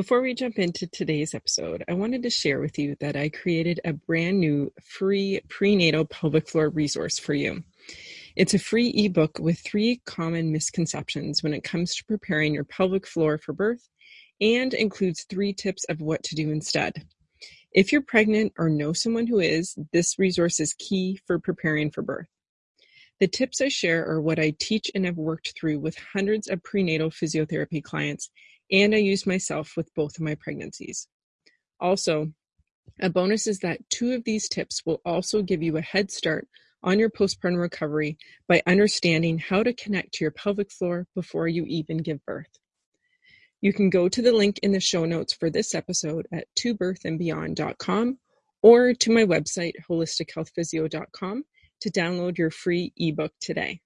Before we jump into today's episode, I wanted to share with you that I created a brand new free prenatal pelvic floor resource for you. It's a free ebook with three common misconceptions when it comes to preparing your pelvic floor for birth and includes three tips of what to do instead. If you're pregnant or know someone who is, this resource is key for preparing for birth. The tips I share are what I teach and have worked through with hundreds of prenatal physiotherapy clients, and I use myself with both of my pregnancies. Also, a bonus is that two of these tips will also give you a head start on your postpartum recovery by understanding how to connect to your pelvic floor before you even give birth. You can go to the link in the show notes for this episode at tobirthandbeyond.com or to my website, holistichealthphysio.com, to download your free ebook today.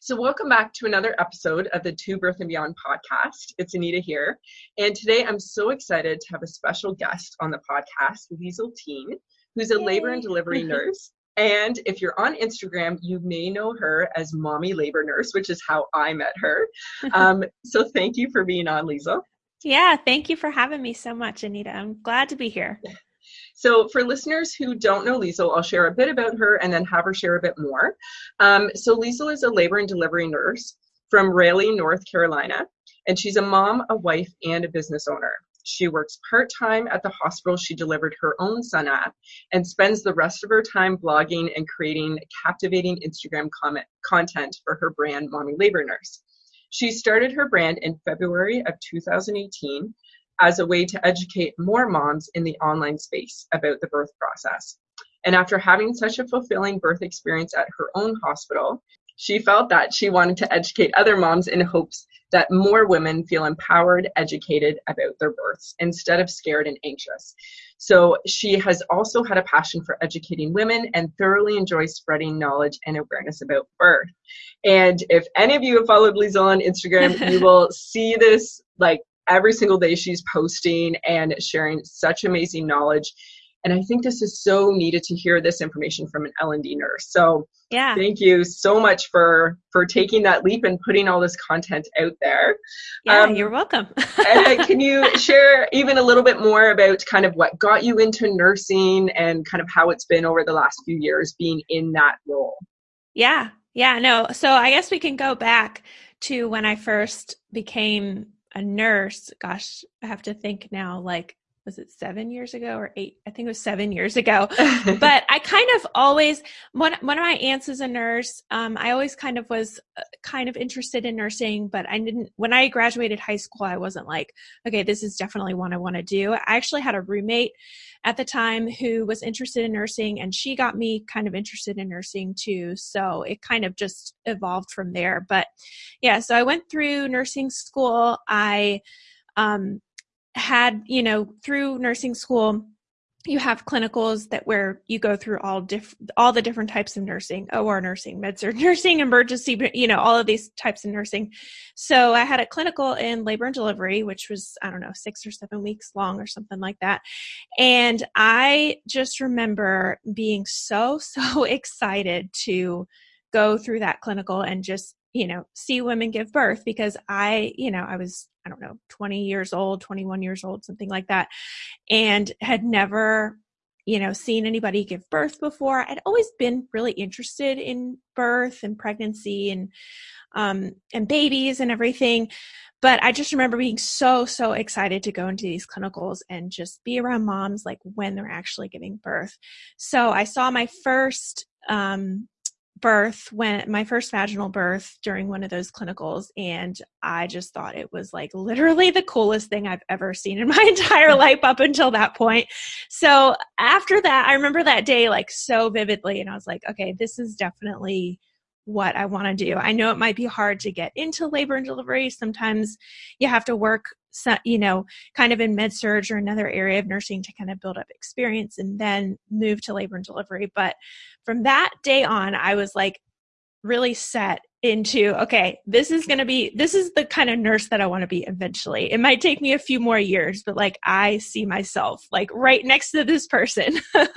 So, welcome back to another episode of the To Birth and Beyond podcast. It's Anita here. And today I'm so excited to have a special guest on the podcast, Liesel Teen, who's a Yay. labor and delivery nurse and if you're on Instagram, you may know her as Mommy Labor Nurse, which is how I met her. Um, so thank you for being on, Lisa. Yeah, thank you for having me so much, Anita. I'm glad to be here. So, for listeners who don't know Liesel, I'll share a bit about her and then have her share a bit more. Um, so, Liesel is a labor and delivery nurse from Raleigh, North Carolina, and she's a mom, a wife, and a business owner. She works part time at the hospital she delivered her own son at and spends the rest of her time blogging and creating captivating Instagram comment, content for her brand, Mommy Labor Nurse. She started her brand in February of 2018 as a way to educate more moms in the online space about the birth process. And after having such a fulfilling birth experience at her own hospital, she felt that she wanted to educate other moms in hopes that more women feel empowered, educated about their births instead of scared and anxious. So she has also had a passion for educating women and thoroughly enjoys spreading knowledge and awareness about birth. And if any of you have followed Liesel on Instagram, you will see this like every single day she's posting and sharing such amazing knowledge and I think this is so needed to hear this information from an L&D nurse. So yeah. thank you so much for for taking that leap and putting all this content out there. Yeah, um, you're welcome. and, uh, can you share even a little bit more about kind of what got you into nursing and kind of how it's been over the last few years being in that role? Yeah. Yeah, no. So I guess we can go back to when I first became a nurse. Gosh, I have to think now like was it seven years ago or eight? I think it was seven years ago. but I kind of always, one, one of my aunts is a nurse. Um, I always kind of was uh, kind of interested in nursing, but I didn't, when I graduated high school, I wasn't like, okay, this is definitely what I want to do. I actually had a roommate at the time who was interested in nursing and she got me kind of interested in nursing too. So it kind of just evolved from there. But yeah, so I went through nursing school. I, um, had, you know, through nursing school, you have clinicals that where you go through all different all the different types of nursing or nursing med surg nursing emergency you know all of these types of nursing. So i had a clinical in labor and delivery which was i don't know six or seven weeks long or something like that. And i just remember being so so excited to go through that clinical and just you know see women give birth because i you know i was I don't know, 20 years old, 21 years old, something like that, and had never you know, seen anybody give birth before. I'd always been really interested in birth and pregnancy and um and babies and everything. But I just remember being so, so excited to go into these clinicals and just be around moms like when they're actually giving birth. So I saw my first um birth when my first vaginal birth during one of those clinicals and i just thought it was like literally the coolest thing i've ever seen in my entire life up until that point so after that i remember that day like so vividly and i was like okay this is definitely what I want to do. I know it might be hard to get into labor and delivery. Sometimes you have to work, you know, kind of in med surg or another area of nursing to kind of build up experience and then move to labor and delivery. But from that day on, I was like really set into okay this is going to be this is the kind of nurse that i want to be eventually it might take me a few more years but like i see myself like right next to this person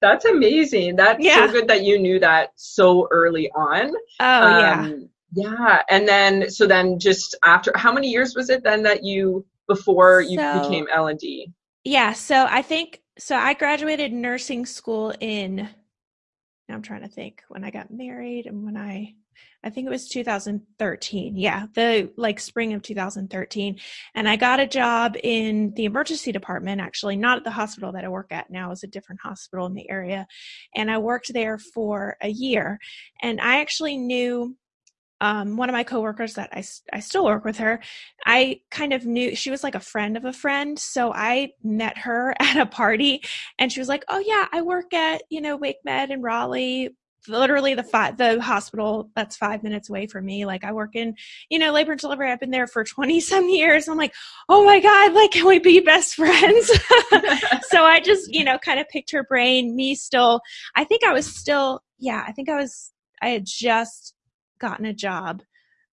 That's amazing. That's yeah. so good that you knew that so early on. Oh um, yeah. Yeah. And then so then just after how many years was it then that you before you so, became L and D? Yeah. So I think so I graduated nursing school in I'm trying to think when I got married and when I I think it was 2013. Yeah, the like spring of 2013. And I got a job in the emergency department, actually, not at the hospital that I work at now, it's a different hospital in the area. And I worked there for a year. And I actually knew um, one of my coworkers that I, I still work with her, I kind of knew she was like a friend of a friend. So I met her at a party and she was like, Oh yeah, I work at, you know, WakeMed in Raleigh literally the five, the hospital that's five minutes away from me. Like I work in, you know, labor and delivery. I've been there for 20 some years. I'm like, oh my God, like, can we be best friends? so I just, you know, kind of picked her brain. Me still, I think I was still, yeah, I think I was, I had just gotten a job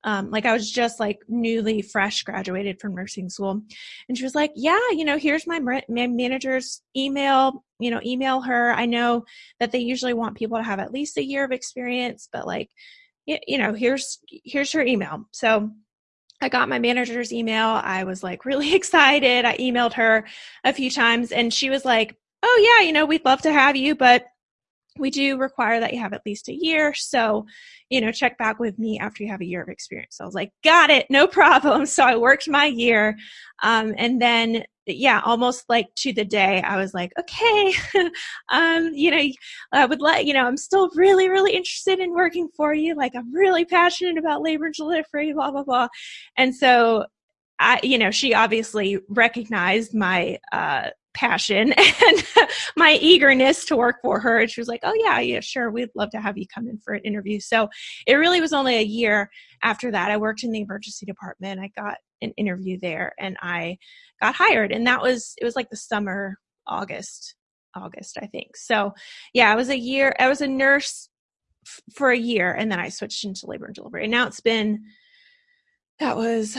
um, like I was just like newly fresh graduated from nursing school. And she was like, yeah, you know, here's my, my manager's email, you know, email her. I know that they usually want people to have at least a year of experience, but like, you, you know, here's, here's her email. So I got my manager's email. I was like really excited. I emailed her a few times and she was like, oh yeah, you know, we'd love to have you, but we do require that you have at least a year. So, you know, check back with me after you have a year of experience. So I was like, got it, no problem. So I worked my year. Um, and then, yeah, almost like to the day, I was like, okay, um, you know, I would let, you know, I'm still really, really interested in working for you. Like, I'm really passionate about labor and delivery, blah, blah, blah. And so I, you know, she obviously recognized my, uh, passion and my eagerness to work for her. And she was like, Oh, yeah, yeah, sure. We'd love to have you come in for an interview. So it really was only a year after that. I worked in the emergency department. I got an interview there and I got hired. And that was, it was like the summer, August, August, I think. So yeah, I was a year, I was a nurse f- for a year and then I switched into labor and delivery. And now it's been, that was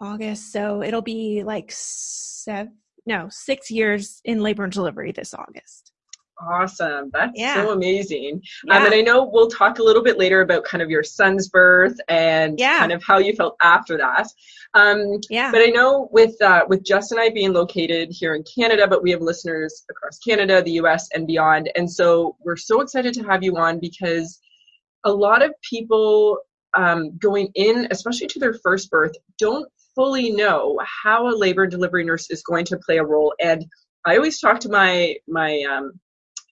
August. So it'll be like seven, no, six years in labor and delivery this August. Awesome. That's yeah. so amazing. Yeah. Um, and I know we'll talk a little bit later about kind of your son's birth and yeah. kind of how you felt after that. Um, yeah. But I know with uh, with Jess and I being located here in Canada, but we have listeners across Canada, the US, and beyond. And so we're so excited to have you on because a lot of people um, going in, especially to their first birth, don't fully know how a labor and delivery nurse is going to play a role. And I always talk to my my um,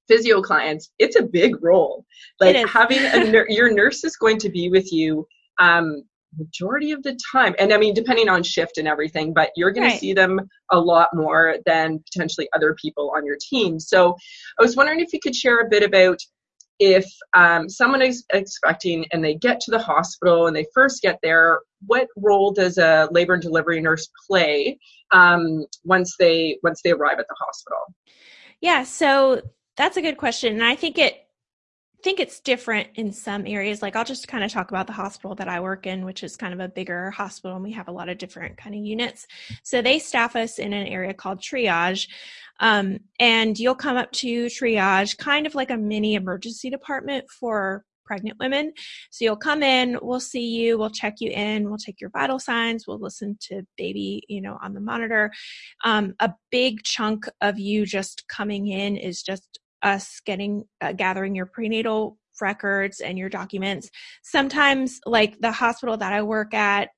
physio clients. It's a big role. Like having a your nurse is going to be with you um, majority of the time, and I mean depending on shift and everything. But you're going right. to see them a lot more than potentially other people on your team. So I was wondering if you could share a bit about if um, someone is expecting and they get to the hospital and they first get there, what role does a labor and delivery nurse play um, once they once they arrive at the hospital? Yeah, so that's a good question, and I think it think it's different in some areas. Like I'll just kind of talk about the hospital that I work in, which is kind of a bigger hospital, and we have a lot of different kind of units. So they staff us in an area called triage. Um, and you'll come up to triage, kind of like a mini emergency department for pregnant women. So you'll come in, we'll see you, we'll check you in, we'll take your vital signs, we'll listen to baby, you know, on the monitor. Um, a big chunk of you just coming in is just us getting uh, gathering your prenatal records and your documents. Sometimes, like the hospital that I work at,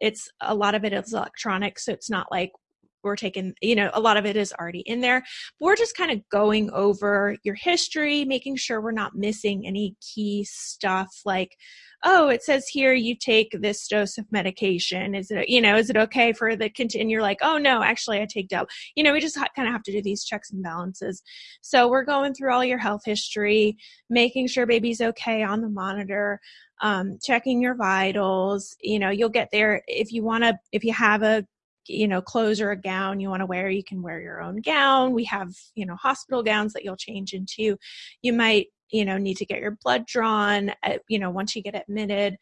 it's a lot of it is electronic, so it's not like we're taking, you know, a lot of it is already in there. But we're just kind of going over your history, making sure we're not missing any key stuff like, oh, it says here you take this dose of medication. Is it, you know, is it okay for the continue? You're like, oh no, actually I take double. You know, we just ha- kind of have to do these checks and balances. So we're going through all your health history, making sure baby's okay on the monitor. Um, checking your vitals you know you'll get there if you want to if you have a you know clothes or a gown you want to wear you can wear your own gown. We have you know hospital gowns that you'll change into. You might you know need to get your blood drawn at, uh, you know once you get admitted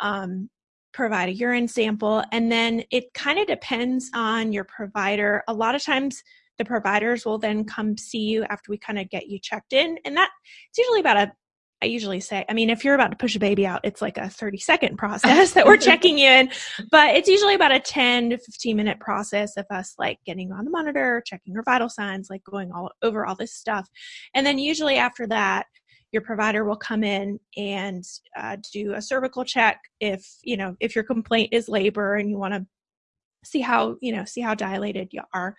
um, provide a urine sample. And then it kind of depends on your provider. A lot of times the providers will then come see you after we kind of get you checked in. And that it's usually about a I usually say, I mean, if you're about to push a baby out, it's like a 30 second process that we're checking you in, but it's usually about a 10 to 15 minute process of us like getting on the monitor, checking your vital signs, like going all over all this stuff. And then usually after that, your provider will come in and uh, do a cervical check if, you know, if your complaint is labor and you want to see how you know see how dilated you are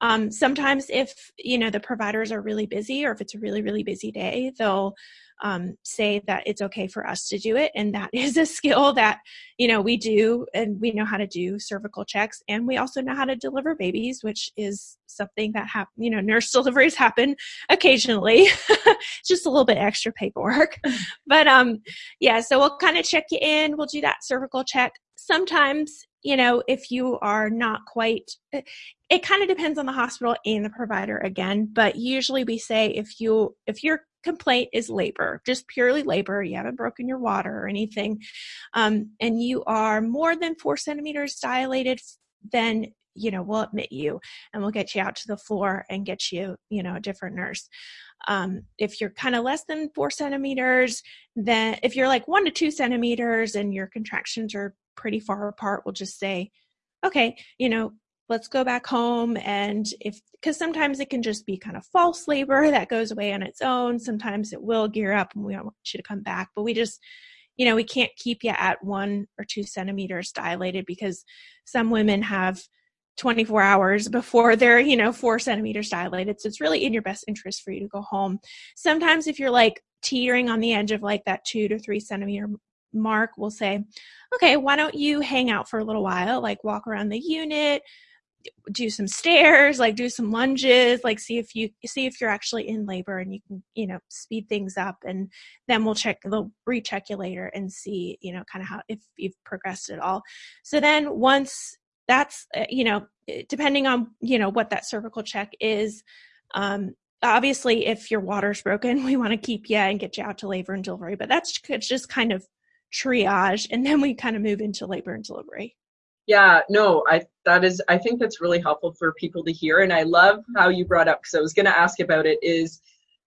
um, sometimes if you know the providers are really busy or if it's a really really busy day they'll um, say that it's okay for us to do it and that is a skill that you know we do and we know how to do cervical checks and we also know how to deliver babies which is something that happen you know nurse deliveries happen occasionally. Just a little bit extra paperwork. But um yeah so we'll kind of check you in. We'll do that cervical check. Sometimes you know if you are not quite it, it kind of depends on the hospital and the provider again but usually we say if you if your complaint is labor just purely labor. You haven't broken your water or anything. Um, and you are more than four centimeters dilated then you know we'll admit you and we'll get you out to the floor and get you you know a different nurse. Um, if you're kind of less than four centimeters then if you're like one to two centimeters and your contractions are pretty far apart we'll just say okay you know let's go back home and if because sometimes it can just be kind of false labor that goes away on its own. Sometimes it will gear up and we want you to come back but we just you know we can't keep you at one or two centimeters dilated because some women have 24 hours before they're you know four centimeters dilated. So it's really in your best interest for you to go home. Sometimes if you're like teetering on the edge of like that two to three centimeter mark will say, okay, why don't you hang out for a little while, like walk around the unit, do some stairs, like do some lunges, like see if you see if you're actually in labor and you can, you know, speed things up. And then we'll check they'll recheck you later and see, you know, kind of how if you've progressed at all. So then once that's uh, you know, depending on, you know, what that cervical check is, um, obviously if your water's broken we want to keep you and get you out to labor and delivery. But that's just kind of triage and then we kind of move into labor and delivery yeah no i that is i think that's really helpful for people to hear and i love how you brought up because i was going to ask about it is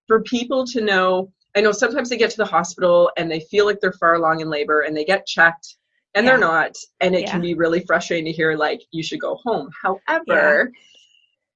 for people to know i know sometimes they get to the hospital and they feel like they're far along in labor and they get checked and yeah. they're not and it yeah. can be really frustrating to hear like you should go home however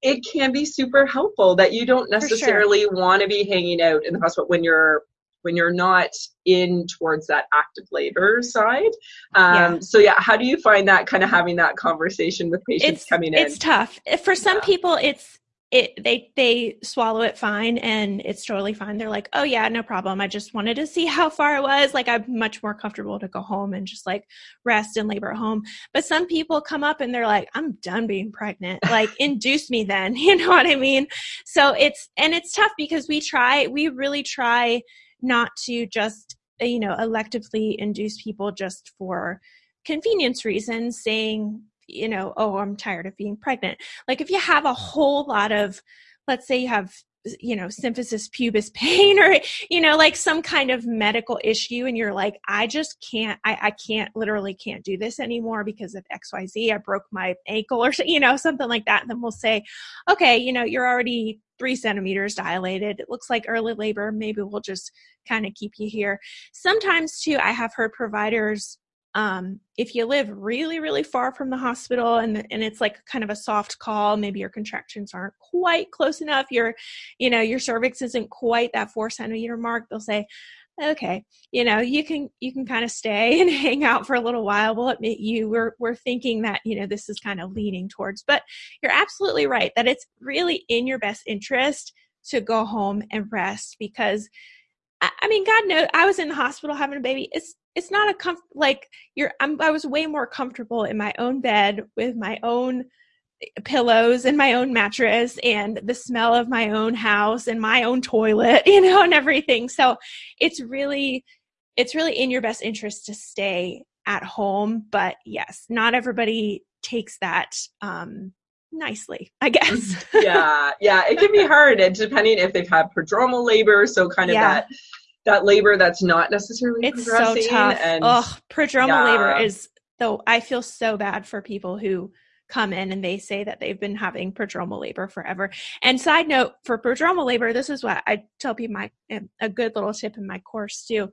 yeah. it can be super helpful that you don't necessarily sure. want to be hanging out in the hospital when you're when you're not in towards that active labor side. Um, yeah. So yeah, how do you find that kind of having that conversation with patients it's, coming in? It's tough. For some yeah. people, it's it they they swallow it fine and it's totally fine they're like oh yeah no problem i just wanted to see how far it was like i'm much more comfortable to go home and just like rest and labor at home but some people come up and they're like i'm done being pregnant like induce me then you know what i mean so it's and it's tough because we try we really try not to just uh, you know electively induce people just for convenience reasons saying you know oh i'm tired of being pregnant. Like if you have a whole lot of let's say you have you know symphysis pubis pain or you know like some kind of medical issue and you're like i just can't i, I can't literally can't do this anymore because of xyz i broke my ankle or you know something like that and then we'll say okay you know you're already three centimeters dilated. It looks like early labor. Maybe we'll just kind of keep you here. Sometimes too i have heard providers um, if you live really really far from the hospital and and it's like kind of a soft call maybe your contractions aren't quite close enough your you know your cervix isn't quite that four centimeter mark they'll say okay you know you can you can kind of stay and hang out for a little while we'll admit you we're we're thinking that you know this is kind of leaning towards but you're absolutely right that it's really in your best interest to go home and rest because I mean, God knows, I was in the hospital having a baby. It's it's not a comf like you're I'm, i was way more comfortable in my own bed with my own pillows and my own mattress and the smell of my own house and my own toilet you know and everything so it's really it's really in your best interest to stay at home but yes not everybody takes that um nicely i guess mm-hmm. yeah yeah it can be hard and depending if they've had prodromal labor so kind of yeah. that that labor that's not necessarily it's so tough. And, oh, prodromal yeah. labor is though I feel so bad for people who come in and they say that they've been having prodromal labor forever. And side note for prodromal labor, this is what I tell people my a good little tip in my course too.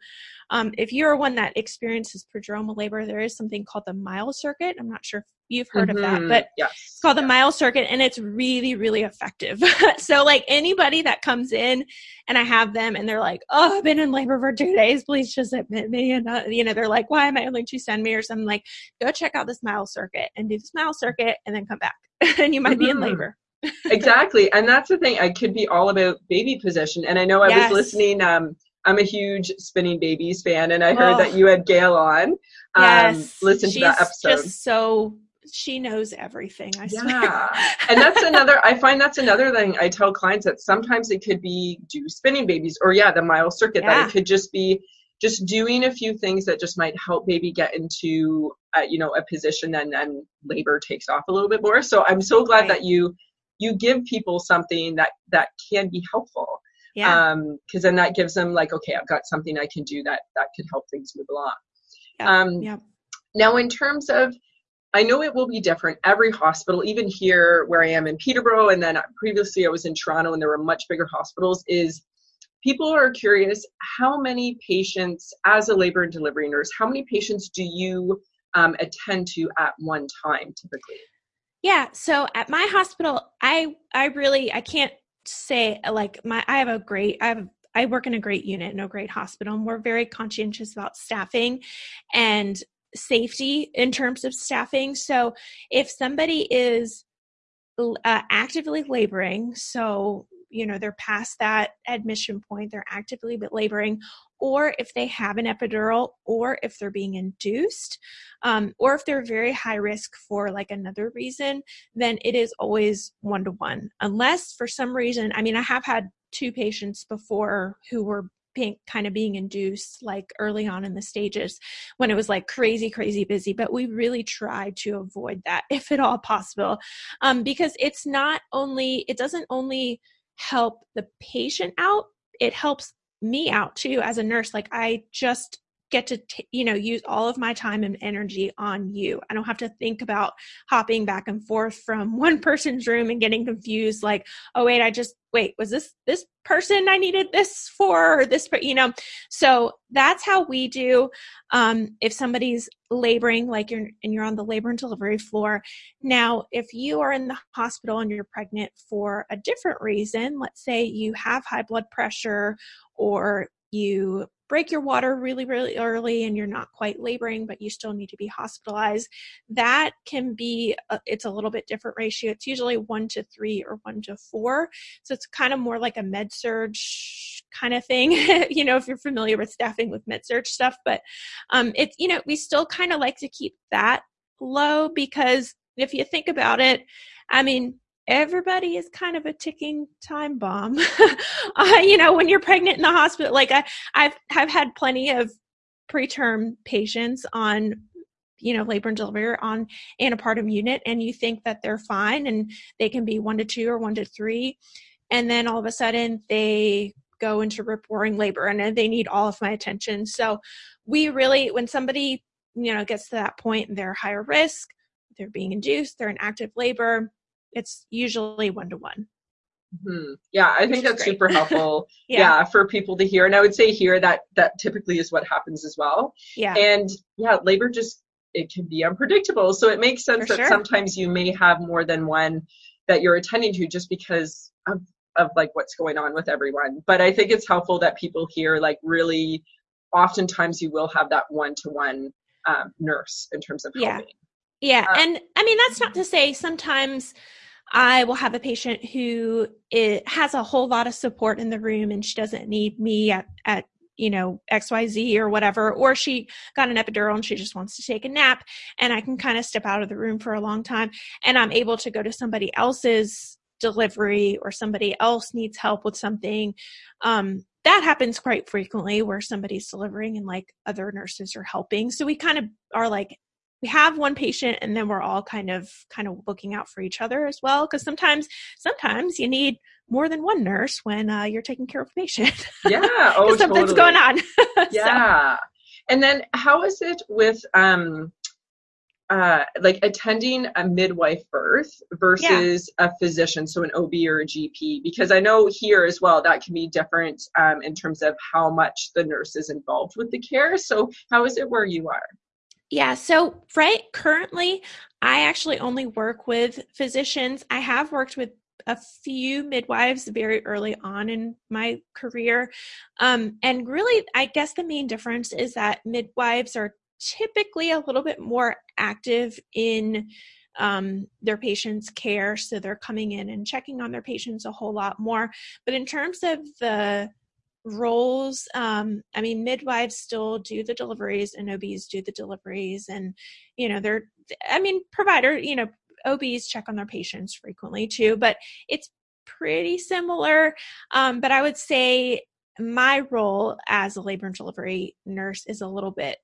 Um, if you're one that experiences prodromal labor, there is something called the Miles circuit. I'm not sure if you've heard mm-hmm. of that, mm-hmm. but yes. it's called the Miles circuit and it's really, really effective. so like anybody that comes in and I have them and they're like, oh, I've been in labor for two days, please just admit me. And, uh, you know, they're like, why am I only two centimeters? I'm like, go check out this Miles circuit and do the Miles circuit and then come back and you might mm-hmm. be in mm-hmm. labor. exactly. And that's the thing. I could be all about baby position. And I know I yes. was listening, um, I'm a huge Spinning Babies fan, and I heard oh. that you had Gail on. Um, yes, listen to that episode. She's just so she knows everything. I yeah. swear. and that's another. I find that's another thing I tell clients that sometimes it could be do spinning babies, or yeah, the Miles circuit. Yeah. That it could just be just doing a few things that just might help baby get into uh, you know a position and then labor takes off a little bit more. So I'm so glad right. that you you give people something that that can be helpful. Yeah. Um, because then that gives them like, okay, I've got something I can do that that could help things move along. Yeah. Um, yeah. Now, in terms of I know it will be different. Every hospital, even here where I am in Peterborough, and then previously I was in Toronto and there were much bigger hospitals, is people are curious how many patients, as a labor and delivery nurse, how many patients do you um, attend to at one time typically? Yeah, so at my hospital, I I really I can't say like my I have a great I have I work in a great unit, no great hospital, and we're very conscientious about staffing and safety in terms of staffing. So if somebody is uh, actively laboring, so you know they're past that admission point, they're actively but laboring, or if they have an epidural, or if they're being induced, um, or if they're very high risk for like another reason, then it is always one to one. Unless for some reason, I mean, I have had two patients before who were being kind of being induced like early on in the stages when it was like crazy crazy busy but we really try to avoid that if at all possible um, because it's not only it doesn't only help the patient out it helps me out too as a nurse. Like i just get to t- you know use all of my time and energy on you. I don't have to think about hopping back and forth from one person's room and getting confused like oh wait i just wait was this this person i needed this for or this you know? So that's how we do um, if somebody's laboring like you're and you're on the labor and delivery floor. Now if you are in the hospital and you're pregnant for a different reason let's say you have high blood pressure or you break your water really, really early and you're not quite laboring, but you still need to be hospitalized, that can be, a, it's a little bit different ratio. It's usually one to three or one to four. So it's kind of more like a med surg kind of thing, you know, if you're familiar with staffing with med surg stuff. But um, it's, you know, we still kind of like to keep that low because if you think about it, I mean, everybody is kind of a ticking time bomb. uh, you know, when you're pregnant in the hospital, like I, I've have had plenty of preterm patients on you know labor and delivery on antepartum unit and you think that they're fine and they can be one to two or one to three and then all of a sudden they go into rip roaring labor and they need all of my attention. So we really, when somebody, you know, gets to that point and they're higher risk, they're being induced, they're in active labor, it's usually one to one. Yeah, I think that's super helpful. yeah. yeah. for people to hear. And I would say here that that typically is what happens as well. Yeah. And yeah, labor just it can be unpredictable. So it makes sense for that sure. sometimes you may have more than one that you're attending to just because of of like what's going on with everyone. But I think it's helpful that people hear like really oftentimes you will have that one to one nurse in terms of helping. Yeah. Yeah. Um, and I mean, that's not mm-hmm. to say sometimes I will have a patient who it has a whole lot of support in the room and she doesn't need me at, at you know xyz or whatever or she got an epidural and she just wants to take a nap and i can kind of step out of the room for a long time and i'm able to go to somebody else's delivery or somebody else needs help with something. Um, that happens quite frequently where somebody's delivering and like other nurses are helping. So we kind of are like we have one patient and then we're all kind of kind of looking out for each other as well because sometimes sometimes you need more than one nurse when uh, you're taking care of a patient yeah oh something's totally. going on yeah so. and then how is it with um uh, like attending a midwife birth versus yeah. a physician, so an OB or a GP, because I know here as well that can be different um, in terms of how much the nurse is involved with the care. So, how is it where you are? Yeah, so right currently, I actually only work with physicians. I have worked with a few midwives very early on in my career. Um, and really, I guess the main difference is that midwives are typically a little bit more active in um, their patients' care. So they're coming in and checking on their patients a whole lot more. But in terms of the roles, um, I mean, midwives still do the deliveries and OBs do the deliveries. And, you know, they're, I mean, provider, you know, OBs check on their patients frequently too, but it's pretty similar. Um, but I would say my role as a labor and delivery nurse is a little bit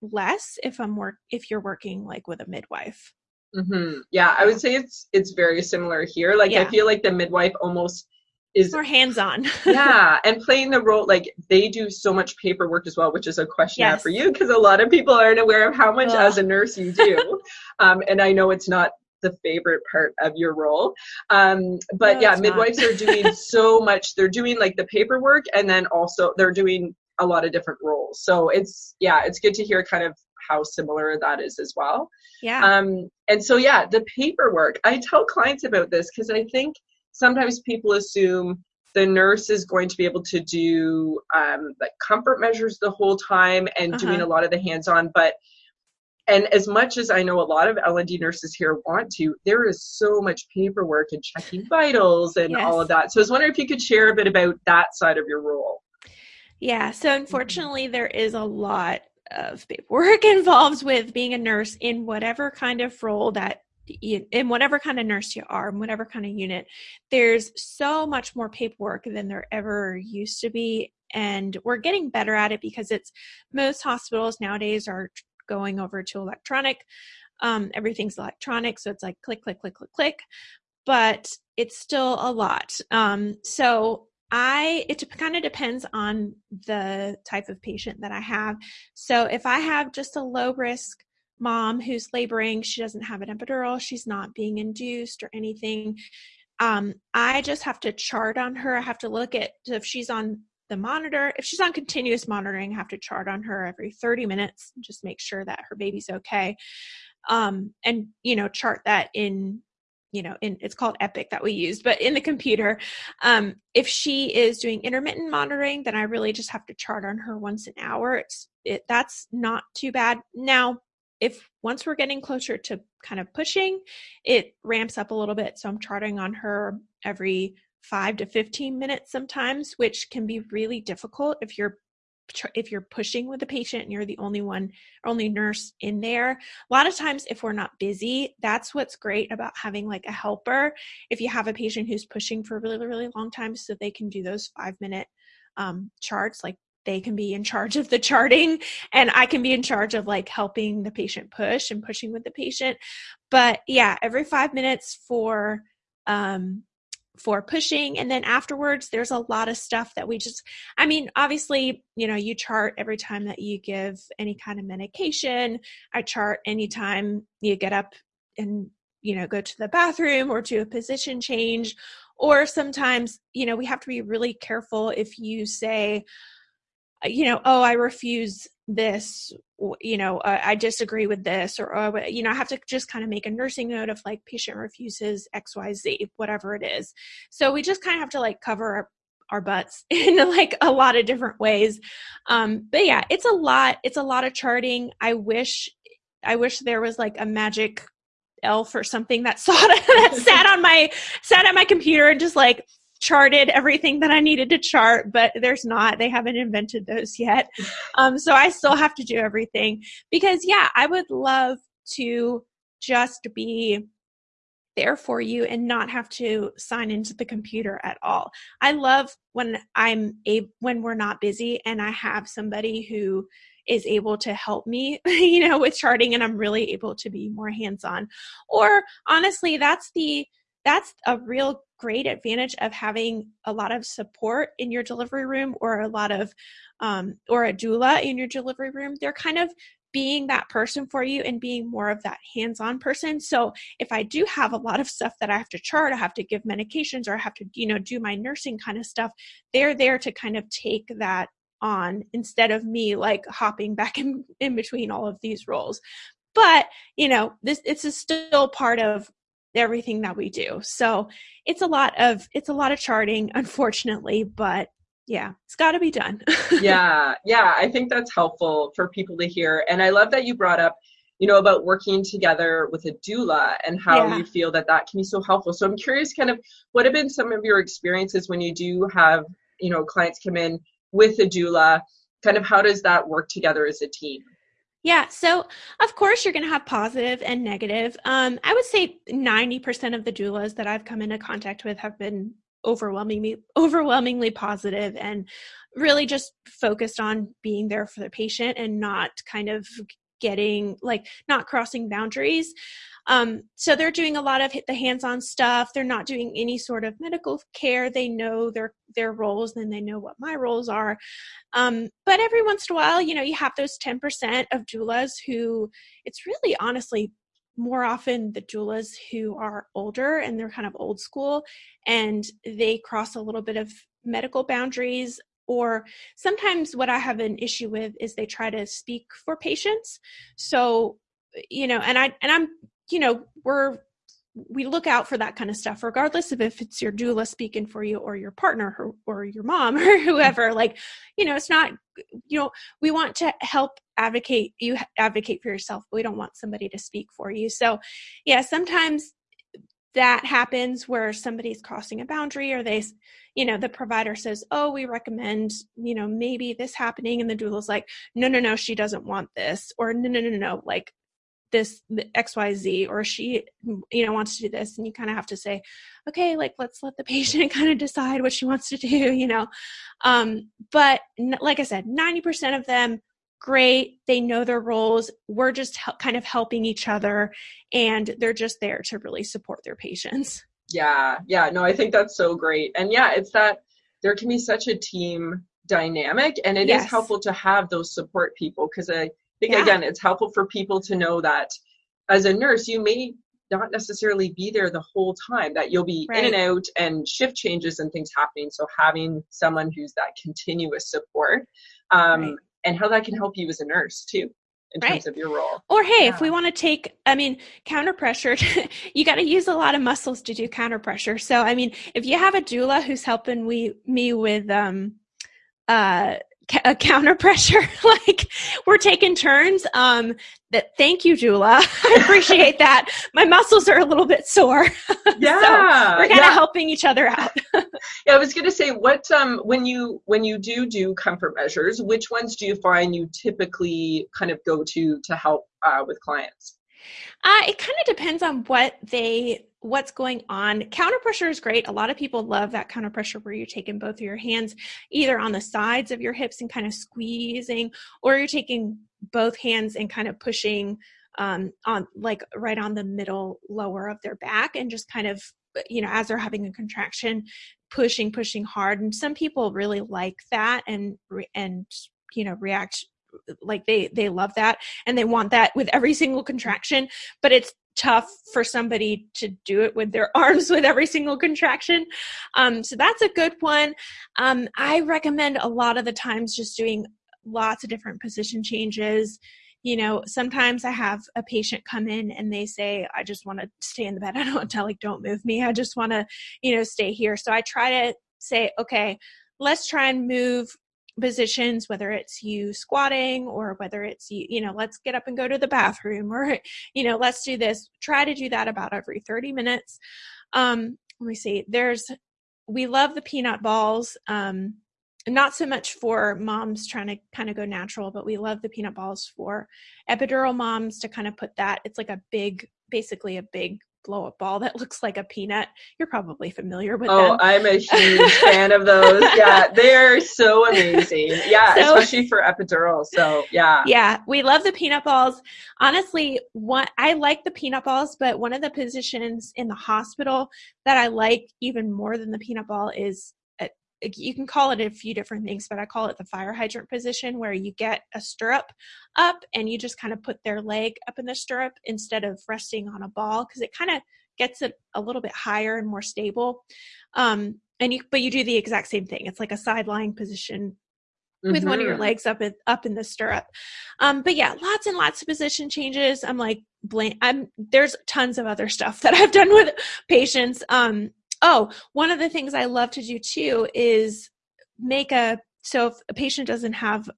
less if I'm work if you're working like with a midwife. Mm-hmm. Yeah, I would say it's it's very similar here. Like yeah. I feel like the midwife almost is more hands-on. yeah, and playing the role like they do so much paperwork as well, which is a question yes. For you because a lot of people aren't aware of how much Ugh. as a nurse you do. um, and I know it's not the favorite part of your role. Um, but no, yeah, midwives are doing so much. They're doing like the paperwork and then also they're doing a lot of different roles. So it's yeah, it's good to hear kind of how similar that is as well. Yeah. Um, and so yeah, the paperwork. I tell clients about this because I think sometimes people assume the nurse is going to be able to do um, like comfort measures the whole time and uh-huh. doing a lot of the hands-on, but and as much as I know a lot of L&D nurses here want to, there is so much paperwork and checking vitals and yes. all of that. So I was wondering if you could share a bit about that side of your role. Yeah, so unfortunately, there is a lot of paperwork involved with being a nurse in whatever kind of role that in whatever kind of nurse you are, in whatever kind of unit, there's so much more paperwork than there ever used to be. And we're getting better at it because it's most hospitals nowadays are going over to electronic. Um, everything's electronic, so it's like click, click, click, click, click. But it's still a lot. Um, so I it kind of depends on the type of patient that I have. So if I have just a low risk mom who's laboring, she doesn't have an epidural, she's not being induced or anything. Um, I just have to chart on her. I have to look at if she's on the monitor. If she's on continuous monitoring, I have to chart on her every 30 minutes, just make sure that her baby's okay. Um, and you know, chart that in you know in it's called epic that we use but in the computer um, if she is doing intermittent monitoring then i really just have to chart on her once an hour it's it that's not too bad now if once we're getting closer to kind of pushing it ramps up a little bit. So i'm charting on her every 5 to 15 minutes sometimes which can be really difficult if you're if you're pushing with the patient and you're the only one only nurse in there. A lot of times if we're not busy that's what's great about having like a helper. If you have a patient who's pushing for a really really long time so they can do those five minute um, charts like they can be in charge of the charting and i can be in charge of like helping the patient push and pushing with the patient. But yeah every five minutes for um for pushing. And then afterwards there's a lot of stuff that we just i mean obviously you know you chart every time that you give any kind of medication. I chart anytime you get up and you know go to the bathroom or to a position change. Or sometimes you know we have to be really careful if you say you know oh i refuse this you know uh, i disagree with this or oh, you know i have to just kind of make a nursing note of like patient refuses xyz whatever it is. So we just kind of have to like cover our, our butts in like a lot of different ways. Um but yeah it's a lot it's a lot of charting. I wish i wish there was like a magic elf or something that saw that sat on my sat at my computer and just like charted everything that I needed to chart, but there's not. They haven't invented those yet. Um, so I still have to do everything because, yeah, I would love to just be there for you and not have to sign into the computer at all. I love when I'm a when we're not busy and I have somebody who is able to help me, you know, with charting and I'm really able to be more hands-on. Or honestly, that's the that's a real great advantage of having a lot of support in your delivery room or a lot of um, or a doula in your delivery room. They're kind of being that person for you and being more of that hands-on person. So if i do have a lot of stuff that i have to chart i have to give medications or i have to you know do my nursing kind of stuff they're there to kind of take that on instead of me like hopping back in, in between all of these roles. But you know this it's still part of everything that we do. So it's a lot of it's a lot of charting, unfortunately, but yeah, it's got to be done. yeah, yeah, I think that's helpful for people to hear. And I love that you brought up, you know, about working together with a doula and how yeah. you feel that that can be so helpful. So I'm curious, kind of, what have been some of your experiences when you do have, you know, clients come in with a doula? Kind of, how does that work together as a team? Yeah, so of course you're going to have positive and negative. Um, I would say 90% of the doulas that I've come into contact with have been overwhelmingly overwhelmingly positive and really just focused on being there for the patient and not kind of getting like not crossing boundaries. Um, so they're doing a lot of the hands-on stuff. They're not doing any sort of medical care. They know their their roles, and they know what my roles are. Um, but every once in a while, you know, you have those ten percent of doulas who it's really honestly more often the doulas who are older and they're kind of old school and they cross a little bit of medical boundaries or sometimes what i have an issue with is they try to speak for patients so you know and i and i'm you know, we're we look out for that kind of stuff regardless of if it's your doula speaking for you or your partner or, or, your mom or whoever. Like you know it's not you know we want to help advocate you advocate for yourself. But we don't want somebody to speak for you. So yeah sometimes that happens where somebody's crossing a boundary or they you know the provider says oh we recommend you know maybe this happening and the doula's like no no no she doesn't want this or no no no no like this xyz or she you know wants to do this and you kind of have to say okay like let's let the patient kind of decide what she wants to do you know um but like i said 90% of them great they know their roles we're just kind of helping each other and they're just there to really support their patients yeah yeah no i think that's so great and yeah it's that there can be such a team dynamic and it yes. is helpful to have those support people because i think yeah. again, it's helpful for people to know that as a nurse, you may not necessarily be there the whole time, that you'll be right. in and out and shift changes and things happening. So having someone who's that continuous support um, right. and how that can help you as a nurse too in right. terms of your role. Or hey, yeah. if we want to take, I mean, counter pressure, you got to use a lot of muscles to do counter pressure. So I mean, if you have a doula who's helping we me with um uh a counter pressure like we're taking turns um that thank you doula. I appreciate that. My muscles are a little bit sore. Yeah so we're kind of yeah. helping each other out. Yeah I was gonna say what um when you when you do do comfort measures which ones do you find you typically kind of go to to help uh, with clients? Uh, it kind of depends on what they what's going on. Counter pressure is great. A lot of people love that counter pressure where you're taking both of your hands either on the sides of your hips and kind of squeezing, or you're taking both hands and kind of pushing um, on like right on the middle lower of their back and just kind of you know, as they're having a contraction, pushing, pushing hard. And some people really like that and, and, you know, react like they they love that and they want that with every single contraction but it's tough for somebody to do it with their arms with every single contraction. Um, so that's a good one. Um, i recommend a lot of the times just doing lots of different position changes. You know sometimes i have a patient come in and they say i just want to stay in the bed. I don't want to like don't move me. I just want to you know stay here. So i try to say okay let's try and move positions whether it's you squatting or whether it's you you know let's get up and go to the bathroom or you know let's do this try to do that about every 30 minutes um let me see there's we love the peanut balls um not so much for moms trying to kind of go natural, but we love the peanut balls for epidural moms to kind of put that. It's like a big, basically a big blow up ball that looks like a peanut. You're probably familiar with oh, them. I'm a huge fan of those. Yeah, they're so amazing. Yeah, so, especially for epidural. So yeah. Yeah, we love the peanut balls. Honestly, one I like the peanut balls, but one of the positions in the hospital that I like even more than the peanut ball is you can call it a few different things, but I call it the fire hydrant position where you get a stirrup up and you just kind of put their leg up in the stirrup instead of resting on a ball because it kind of gets it a little bit higher and more stable. Um, and you, but you do the exact same thing. It's like a side lying position with mm-hmm. one of your mm-hmm. legs up in, up in the stirrup. Um, but yeah, lots and lots of position changes. I'm like, blank. I'm there's tons of other stuff that I've done with patients. Um, Oh, one of the things I love to do too is make a so if a patient doesn't have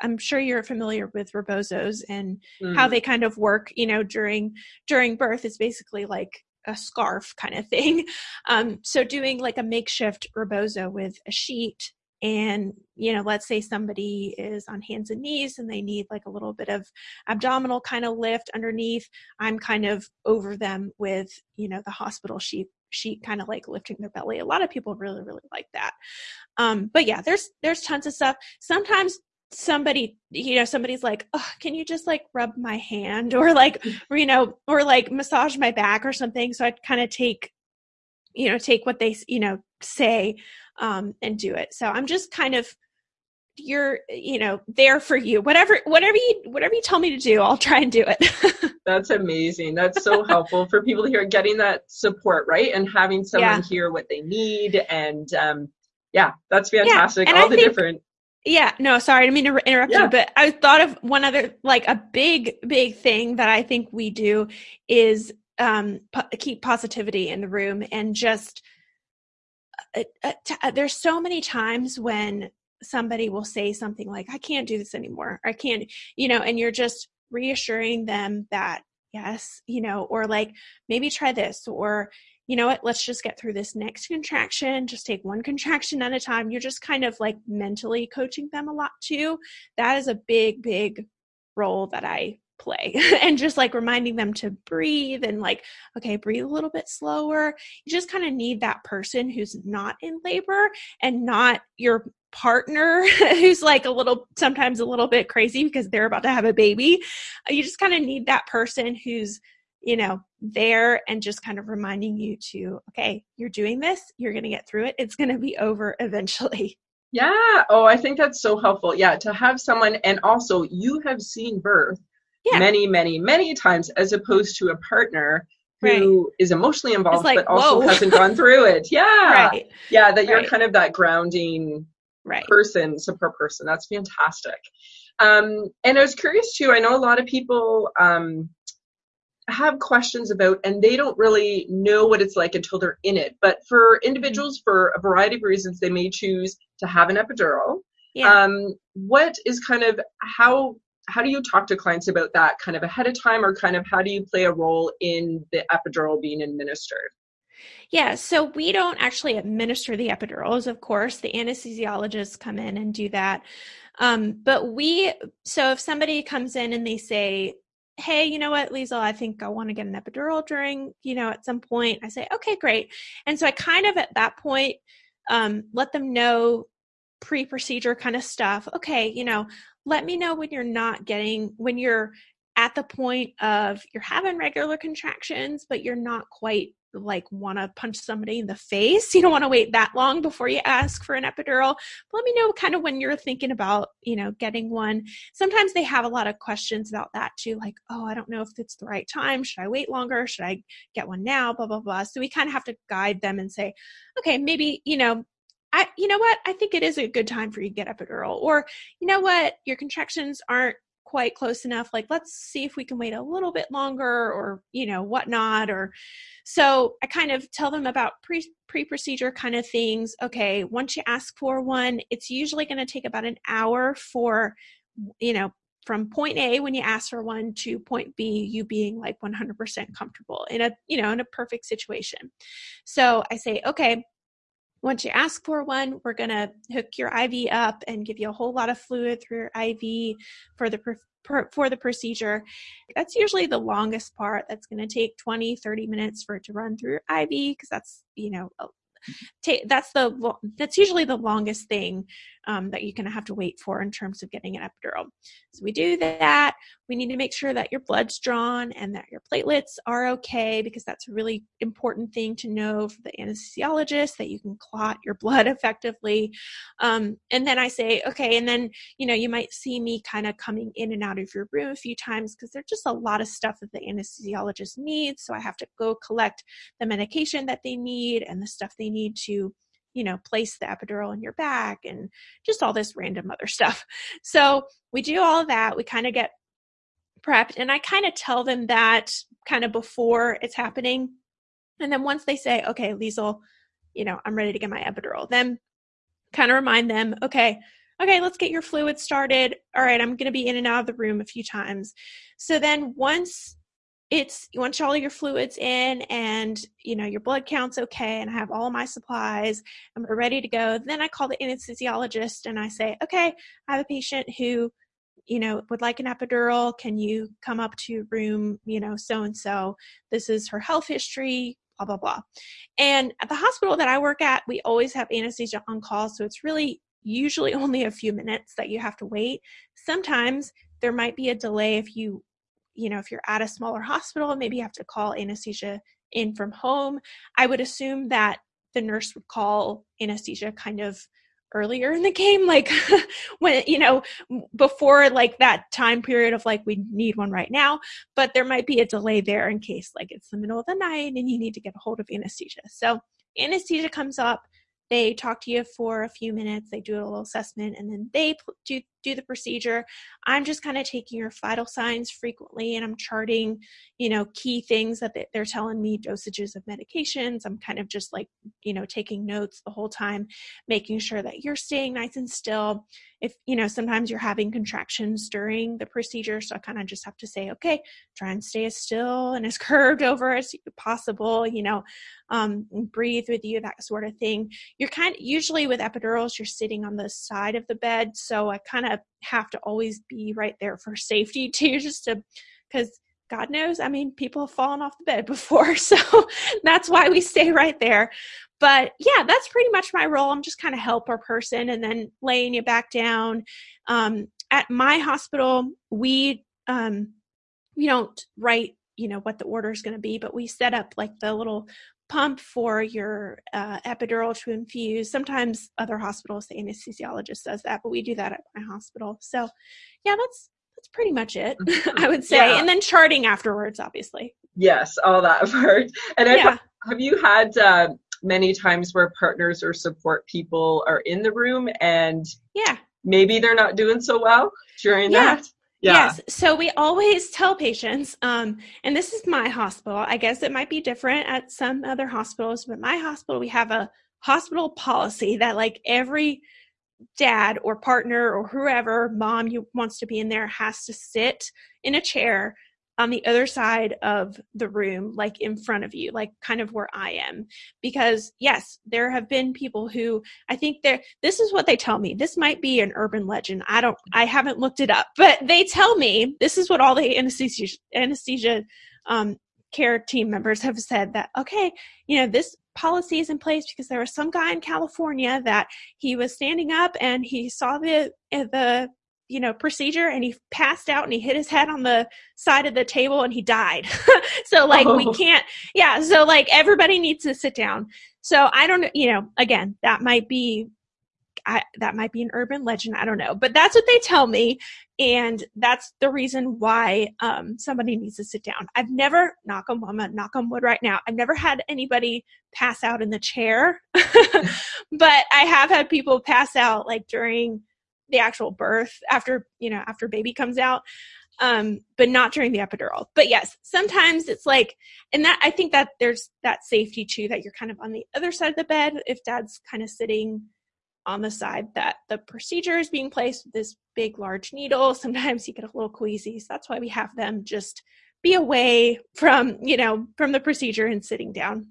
i'm sure you're familiar with rebozos and mm. how they kind of work you know during during birth is basically like a scarf kind of thing um, so doing like a makeshift rebozo with a sheet and you know let's say somebody is on hands and knees and they need like a little bit of abdominal kind of lift underneath i'm kind of over them with you know the hospital sheet sheet kind of like lifting their belly. A lot of people really, really like that. Um, but yeah, there's there's tons of stuff. Sometimes somebody you know somebody's like oh, can you just like rub my hand or like or, you know or like massage my back or something so i kind of take you know take what they you know say um and do it so i'm just kind of you're you know there for you whatever whatever you whatever you tell me to do i'll try and do it that's amazing that's so helpful for people to hear getting that support right and having someone yeah. hear what they need and um yeah that's fantastic yeah. all I the think, different yeah no sorry i didn't mean to interrupt yeah. you but i thought of one other like a big big thing that i think we do is um po- keep positivity in the room and just uh, uh, t- uh, there's so many times when somebody will say something like i can't do this anymore i can't you know and you're just reassuring them that yes you know or like maybe try this or you know what? Let's just get through this next contraction. Just take one contraction at a time. You're just kind of like mentally coaching them a lot too. That is a big big role that i play and just like reminding them to breathe and like okay breathe a little bit slower. You just kind of need that person who's not in labor and not your partner who's like a little sometimes a little bit crazy because they're about to have a baby. Uh, you just kind of need that person who's you know there and just kind of reminding you to okay you're doing this you're going to get through it it's going to be over eventually. Yeah oh i think that's so helpful. Yeah to have someone and also you have seen birth yeah. many, many, many times, as opposed to a partner who right. is emotionally involved like, but also whoa. hasn't gone through it. Yeah. Right. Yeah, that you're right. kind of that grounding person, support person. That's fantastic. Um, and I was curious too, I know a lot of people um, have questions about and they don't really know what it's like until they're in it. But for individuals, mm-hmm. for a variety of reasons, they may choose to have an epidural. Yeah. Um, what is kind of how how do you talk to clients about that kind of ahead of time or kind of how do you play a role in the epidural being administered yeah, so we don't actually administer the epidurals, of course. The anesthesiologists come in and do that. Um, but we, so if somebody comes in and they say, hey, you know what, Liesel, I think I want to get an epidural during, you know, at some point, I say, okay, great. And so I kind of at that point um, let them know pre procedure kind of stuff. Okay, you know, let me know when you're not getting when you're at the point of you're having regular contractions, but you're not quite like want to punch somebody in the face. You don't want to wait that long before you ask for an epidural. But let me know kind of when you're thinking about, you know, getting one. Sometimes they have a lot of questions about that too, like, oh, I don't know if it's the right time. Should I wait longer? Should I get one now? Blah, blah, blah. So we kind of have to guide them and say, okay, maybe, you know, I, you know what? I think it is a good time for you to get epidural. Or, you know what? Your contractions aren't quite close enough like let's see if we can wait a little bit longer or you know whatnot or so i kind of tell them about pre pre procedure kind of things okay once you ask for one it's usually going to take about an hour for you know from point A when you ask for one to point B, you being like 100% comfortable in a, you know, in a perfect situation. So I say, okay, once you ask for one, we're going to hook your IV up and give you a whole lot of fluid through your IV for the for the procedure. That's usually the longest part. That's going to take 20, 30 minutes for it to run through your IV because that's, you know, that's the that's usually the longest thing um, that you're going to have to wait for in terms of getting an epidural. So we do that. We need to make sure that your blood's drawn and that your platelets are okay because that's a really important thing to know for the anesthesiologist that you can clot your blood effectively. Um, and then I say, okay, and then you know you might see me kind of coming in and out of your room a few times because there's just a lot of stuff that the anesthesiologist needs. So I have to go collect the medication that they need and the stuff they need to you know, place the epidural in your back and just all this random other stuff. So we do all that. We kind of get prepped and I kind of tell them that kind of before it's happening. And then once they say, okay, Liesel, you know, I'm ready to get my epidural, then kind of remind them, okay, okay, let's get your fluid started. All right, I'm going to be in and out of the room a few times. So then once it's you want all your fluids in and you know your blood count's okay and i have all my supplies and we're ready to go. Then i call the anesthesiologist and i say okay i have a patient who you know would like an epidural. Can you come up to room you know so and so? This is her health history blah blah blah. And at the hospital that i work at we always have anesthesia on call so it's really usually only a few minutes that you have to wait. Sometimes there might be a delay if you you know if you're at a smaller hospital maybe you have to call anesthesia in from home. I would assume that the nurse would call anesthesia kind of earlier in the game like when you know before like that time period of like we need one right now. But there might be a delay there in case like it's the middle of the night and you need to get a hold of anesthesia. So anesthesia comes up. They talk to you for a few minutes. They do a little assessment and then they do, do the procedure. I'm just kind of taking your vital signs frequently and i'm charting you know key things that they're telling me dosages of medications. I'm kind of just like you know taking notes the whole time making sure that you're staying nice and still. If you know sometimes you're having contractions during the procedure so i kind of just have to say okay try and stay as still and as curved over as possible you know um, breathe with you that sort of thing. You're kind of usually with epidurals you're sitting on the side of the bed so i kind of have to always be right there for safety too just to because God knows, I mean, people have fallen off the bed before. So that's why we stay right there. But yeah, that's pretty much my role. I'm just kind of helper person and then laying you back down. Um, at my hospital, we um, we don't write, you know, what the order is going to be, but we set up like the little pump for your uh, epidural to infuse. Sometimes other hospitals, the anesthesiologist does that, but we do that at my hospital. So yeah, that's that's pretty much it, mm-hmm. I would say. Yeah. And then charting afterwards, obviously. Yes, all that part. And yeah. have you had uh, many times where partners or support people are in the room and yeah, maybe they're not doing so well during yeah. that? Yeah. Yes. So we always tell patients, um, and this is my hospital. I guess it might be different at some other hospitals, but my hospital, we have a hospital policy that like every dad or partner or whoever mom you wants to be in there has to sit in a chair on the other side of the room, like in front of you, like kind of where I am. Because yes, there have been people who I think they're, this is what they tell me. This might be an urban legend. I don't, I haven't looked it up, but they tell me this is what all the anesthesia, anesthesia, um, care team members have said that, okay, you know, this policy is in place because there was some guy in California that he was standing up and he saw the, the you know, procedure and he passed out and he hit his head on the side of the table and he died. so like oh. we can't, yeah. So like everybody needs to sit down. So I don't, you know, again, that might be I, that might be an urban legend. I don't know, but that's what they tell me, and that's the reason why um, somebody needs to sit down. I've never knock on I'm knock on wood right now. I've never had anybody pass out in the chair, but I have had people pass out like during the actual birth after you know after baby comes out um but not during the epidural but yes sometimes it's like and that i think that there's that safety too that you're kind of on the other side of the bed if dad's kind of sitting on the side that the procedure is being placed with this big, large needle. Sometimes you get a little queasy. So that's why we have them just be away from, you know, from the procedure and sitting down.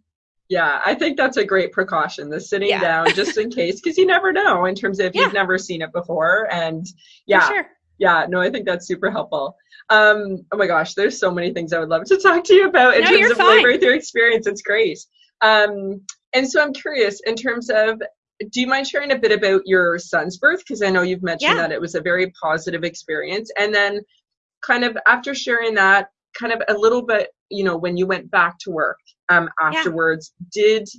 Yeah, I think that's a great precaution, the sitting yeah. down just in case, because you never know in terms of yeah. you've never seen it before. And yeah, sure. yeah, no, I think that's super helpful. Um, oh my gosh, there's so many things I would love to talk to you about in no, terms of fine. labor through experience. It's great. Um, and so I'm curious in terms of do you mind sharing a bit about your son's birth? Because I know you've mentioned yeah. that it was a very positive experience. And then, kind of after sharing that, kind of a little bit, you know, when you went back to work um, afterwards, yeah. did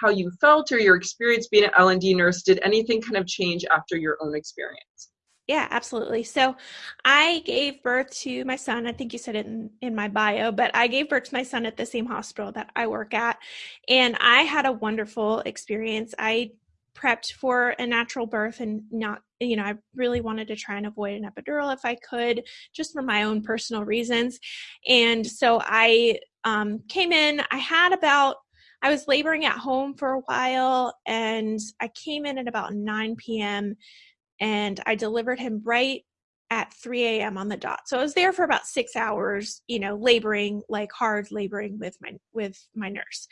how you felt or your experience being an L&D nurse, did anything kind of change after your own experience? Yeah, absolutely. So I gave birth to my son. I think you said it in, in my bio, but I gave birth to my son at the same hospital that I work at. And I had a wonderful experience. I prepped for a natural birth and not you know i really wanted to try and avoid an epidural if i could just for my own personal reasons and so i um, came in i had about i was laboring at home for a while and i came in at about 9 p.m and i delivered him right at 3 a.m on the dot. So i was there for about six hours you know laboring like hard laboring with my with my nurse.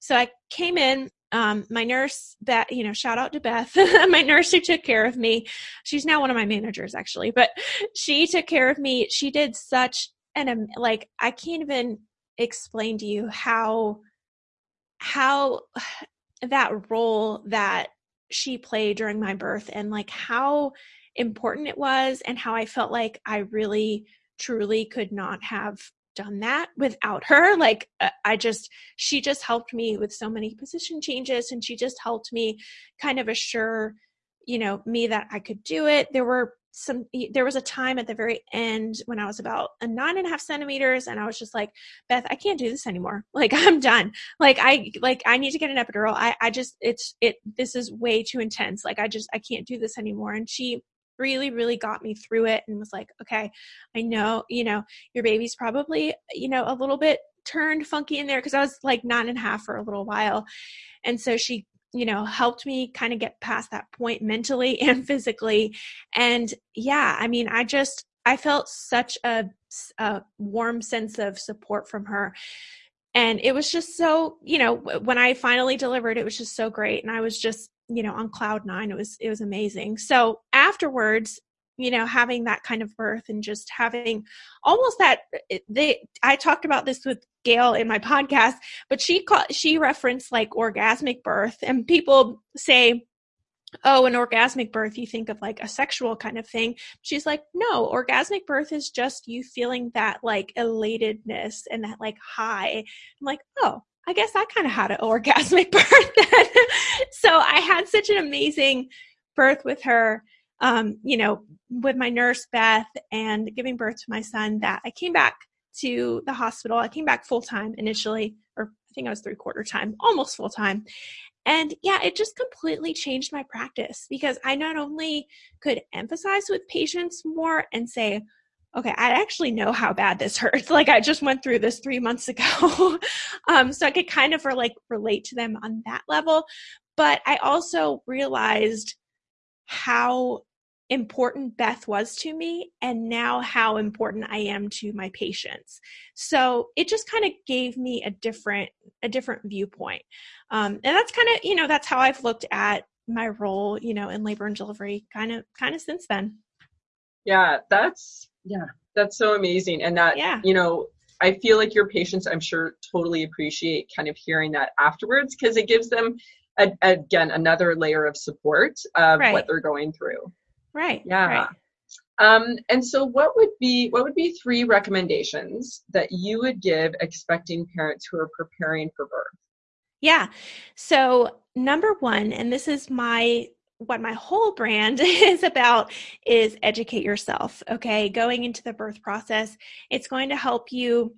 So i came in um, my nurse that you know shout out to beth. My nurse who took care of me. She's now one of my managers actually but she took care of me. She did such an like i can't even explain to you how how that role that she played during my birth and like how important it was and how i felt like i really truly could not have done that without her like uh, i just she just helped me with so many position changes and she just helped me kind of assure you know me that i could do it. There were some there was a time at the very end when i was about a nine and a half centimeters and i was just like beth i can't do this anymore. Like i'm done. Like i like i need to get an epidural. I i just it's it this is way too intense. Like i just i can't do this anymore. And she really really got me through it and was like okay i know you know your baby's probably you know a little bit turned funky in there because i was like nine and a half for a little while. And so she you know helped me kind of get past that point mentally and physically. And yeah i mean i just i felt such a, a warm sense of support from her. And it was just so you know when i finally delivered it was just so great and i was just you know on cloud nine it was it was amazing. So afterwards you know having that kind of birth and just having almost that eh, eh, they i talked about this with in my podcast but she called she referenced like orgasmic birth and people say oh an orgasmic birth you think of like a sexual kind of thing she's like no orgasmic birth is just you feeling that like elatedness and that like high i'm like oh I guess I kind of had an orgasmic birth then. so I had such an amazing birth with her, um, you know, with my nurse, Beth, and giving birth to my son that I came back to the hospital. I came back full time initially, or I think I was three quarter time, almost full time. And yeah, it just completely changed my practice because I not only could emphasize with patients more and say, okay, I actually know how bad this hurts. Like I just went through this three months ago. um, so I could kind of like relate to them on that level. But I also realized how important Beth was to me and now how important I am to my patients. So it just kind of gave me a different a different viewpoint. Um, and that's kind of, you know, that's how I've looked at my role, you know, in labor and delivery kind of kind of since then. Yeah, that's yeah, that's so amazing. And that, yeah. you know, I feel like your patients, I'm sure, totally appreciate kind of hearing that afterwards because it gives them, a, again, another layer of support of right. what they're going through. Right. Yeah. Right. Um, and so, what would be what would be three recommendations that you would give expecting parents who are preparing for birth? Yeah. So, number one, and this is my what my whole brand is about is educate yourself. Okay. Going into the birth process, it's going to help you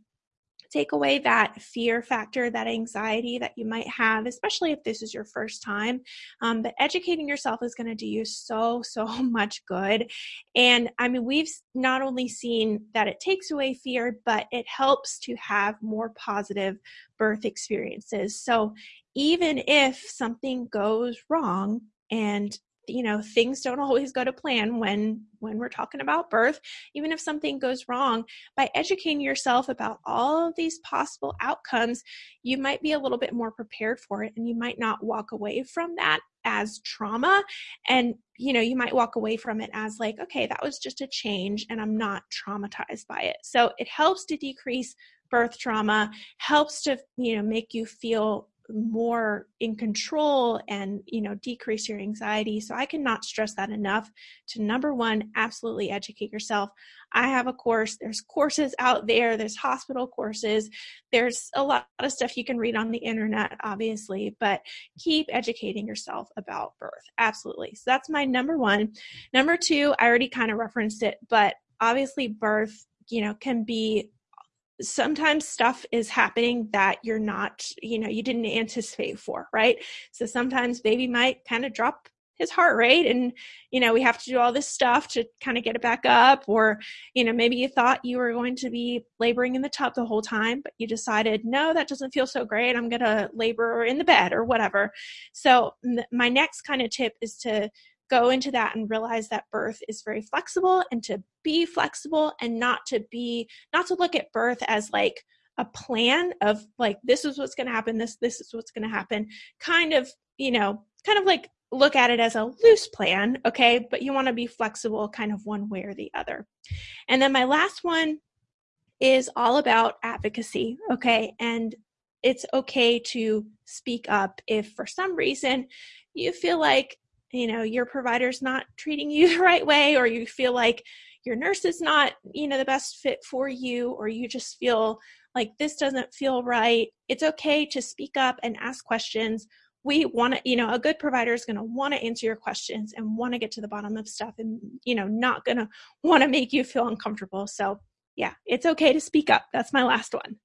take away that fear factor, that anxiety that you might have, especially if this is your first time. Um, but educating yourself is going to do you so, so much good. And I mean, we've not only seen that it takes away fear, but it helps to have more positive birth experiences. So even if something goes wrong, and you know things don't always go to plan when when we're talking about birth even if something goes wrong. By educating yourself about all of these possible outcomes you might be a little bit more prepared for it and you might not walk away from that as trauma. And you know you might walk away from it as like okay that was just a change and i'm not traumatized by it. So it helps to decrease birth trauma helps to you know make you feel more in control and you know decrease your anxiety. So i cannot stress that enough to number one absolutely educate yourself. I have a course there's courses out there there's hospital courses there's a lot of stuff you can read on the internet obviously but keep educating yourself about birth absolutely. So that's my number one. Number two i already kind of referenced it but obviously birth you know can be sometimes stuff is happening that you're not you know you didn't anticipate for right? So sometimes baby might kind of drop his heart rate and you know we have to do all this stuff to kind of get it back up or you know maybe you thought you were going to be laboring in the tub the whole time but you decided no that doesn't feel so great. I'm going to labor in the bed or whatever. So my next kind of tip is to go into that and realize that birth is very flexible and to be flexible and not to be not to look at birth as like a plan of like this is what's going to happen this this is what's going to happen. Kind of you know kind of like look at it as a loose plan okay? But you want to be flexible kind of one way or the other. And then my last one is all about advocacy okay? And it's okay to speak up if for some reason you feel like you know your provider's not treating you the right way or you feel like your nurse is not you know the best fit for you or you just feel like this doesn't feel right it's okay to speak up and ask questions. We want to you know a good provider is going to want to answer your questions and want to get to the bottom of stuff and you know not going to want to make you feel uncomfortable. So yeah it's okay to speak up. That's my last one.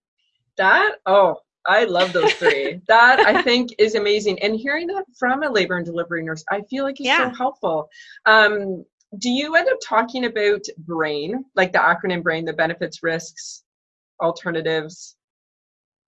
That oh I love those three. that I think is amazing. And hearing that from a labor and delivery nurse, I feel like it's yeah. so helpful. Um, do you end up talking about BRAIN, like the acronym BRAIN, the benefits, risks, alternatives?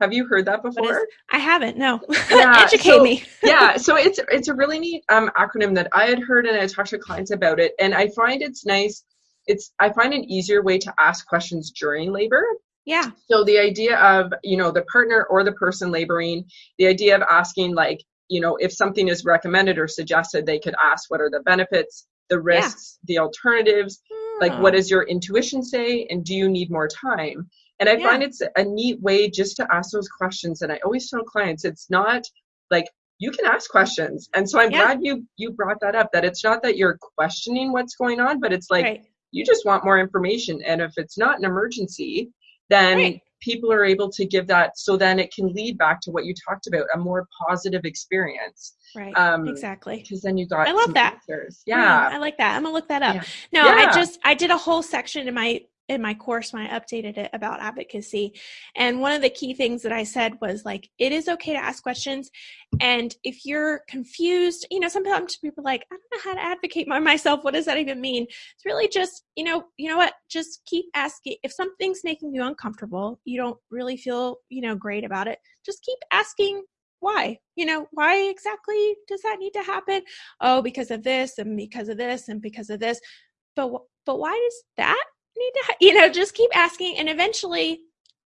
Have you heard that before? Is, I haven't. No. Yeah, Educate so, me. yeah, so it's it's a really neat um, acronym that I had heard, and I talked to clients about it, and I find it's nice. It's I find an easier way to ask questions during labor yeah. So the idea of, you know, the partner or the person laboring, the idea of asking like, you know, if something is recommended or suggested, they could ask what are the benefits, the risks, yeah. the alternatives, like what hmm. does your intuition say and do you need more time? And I yeah. find it's a neat way just to ask those questions and I always tell clients it's not like you can ask questions. And so I'm yeah. glad you you brought that up that it's not that you're questioning what's going on, but it's like right. you just want more information and if it's not an emergency, then right. people are able to give that so then it can lead back to what you talked about a more positive experience right um, exactly because then you got i love that answers. yeah i like that i'm gonna look that up yeah. no yeah. i just i did a whole section in my in my course when I updated it about advocacy. And one of the key things that I said was like, it is okay to ask questions. And if you're confused, you know, sometimes people are like, I don't know how to advocate by myself. What does that even mean? It's really just, you know, you know what? Just keep asking. If something's making you uncomfortable, you don't really feel, you know, great about it. Just keep asking why you know why exactly does that need to happen oh because of this and because of this and because of this but but why does that need to, you know, just keep asking. And eventually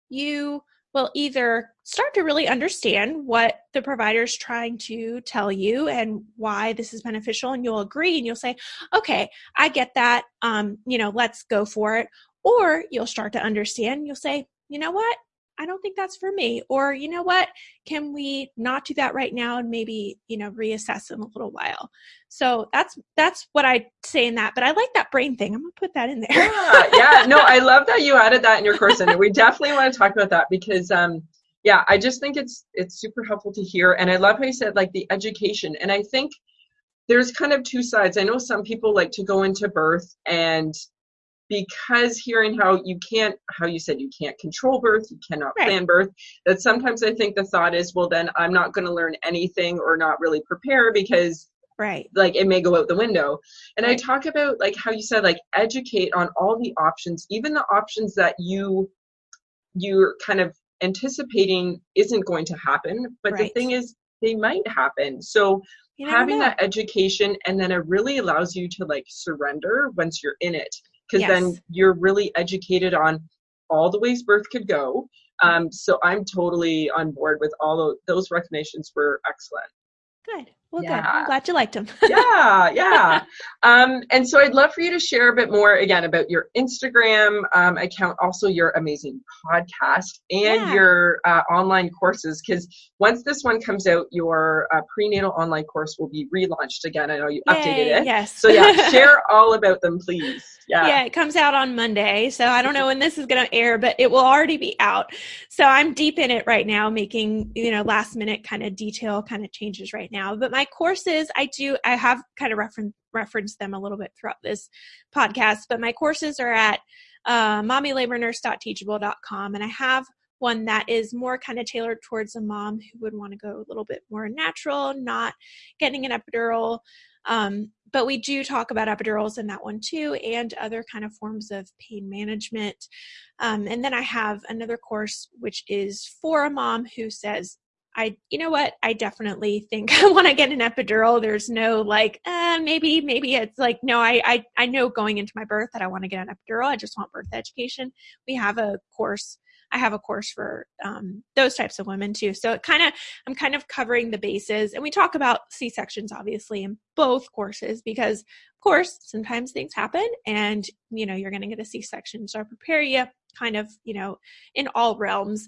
you will either start to really understand what the provider is trying to tell you and why this is beneficial and you'll agree and you'll say okay i get that um you know let's go for it or you'll start to understand you'll say you know what I don't think that's for me. Or, you know what? Can we not do that right now and maybe, you know, reassess in a little while? So that's that's what I say in that. But I like that brain thing. I'm gonna put that in there. yeah, yeah. No, I love that you added that in your course and we definitely want to talk about that because um yeah, I just think it's it's super helpful to hear. And I love how you said like the education. And I think there's kind of two sides. I know some people like to go into birth and because hearing how you can't how you said you can't control birth you cannot right. plan birth that sometimes i think the thought is well then i'm not going to learn anything or not really prepare because right like it may go out the window and right. i talk about like how you said like educate on all the options even the options that you you're kind of anticipating isn't going to happen but right. the thing is they might happen so having know. that education and then it really allows you to like surrender once you're in it because yes. then you're really educated on all the ways birth could go. Um, so I'm totally on board with all of those recommendations were excellent. Good. Well, yeah. good. I'm glad you liked them. yeah, yeah. Um, and so I'd love for you to share a bit more again about your Instagram um, account, also your amazing podcast and yeah. your uh, online courses. Because once this one comes out, your uh, prenatal online course will be relaunched again. I know you Yay, updated it. Yes. So yeah, share all about them, please. Yeah. Yeah, it comes out on Monday. So I don't know when this is going to air, but it will already be out. So I'm deep in it right now, making, you know, last minute kind of detail kind of changes right now. But my courses, I do, I have kind of referenced referenced them a little bit throughout this podcast, but my courses are at uh, mommylabornurse.teachable.com. And I have one that is more kind of tailored towards a mom who would want to go a little bit more natural, not getting an epidural. Um, but we do talk about epidurals in that one too, and other kind of forms of pain management. Um, and then I have another course which is for a mom who says, I, you know what? I definitely think I want to get an epidural. There's no like, uh, maybe, maybe it's like, no, I, I, I know going into my birth that I want to get an epidural. I just want birth education. We have a course. I have a course for um, those types of women too. So it kind of, I'm kind of covering the bases, and we talk about C sections obviously in both courses because, of course, sometimes things happen, and you know you're going to get a C section. So I prepare you kind of, you know, in all realms.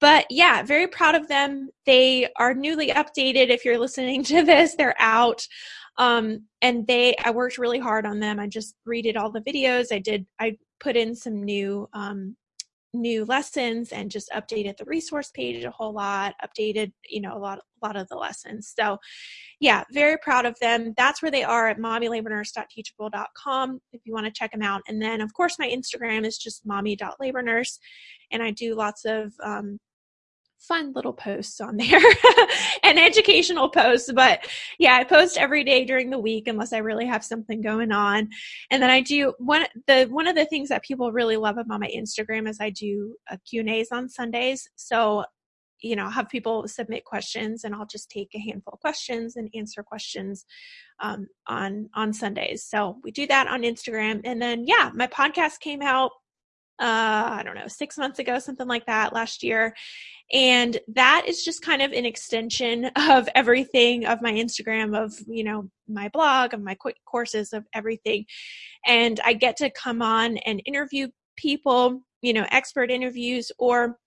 But yeah, very proud of them. They are newly updated. If you're listening to this, they're out. Um, and they, I worked really hard on them. I just redid all the videos. I did, I put in some new, um, new lessons and just updated the resource page a whole lot updated you know a lot a lot of the lessons. So yeah very proud of them. That's where they are at mommylabornurse.teachable.com if you want to check them out. And then of course my instagram is just mommy.labornurse and i do lots of um, fun little posts on there and educational posts but yeah i post every day during the week unless i really have something going on. And then i do one the one of the things that people really love about my instagram is i do uh, q and a's on sundays. So you know have people submit questions and i'll just take a handful of questions and answer questions um, on on sundays. So we do that on instagram. And then yeah my podcast came out uh, I don't know, six months ago, something like that last year. And that is just kind of an extension of everything of my Instagram, of, you know, my blog, of my quick courses, of everything. And I get to come on and interview people, you know, expert interviews, or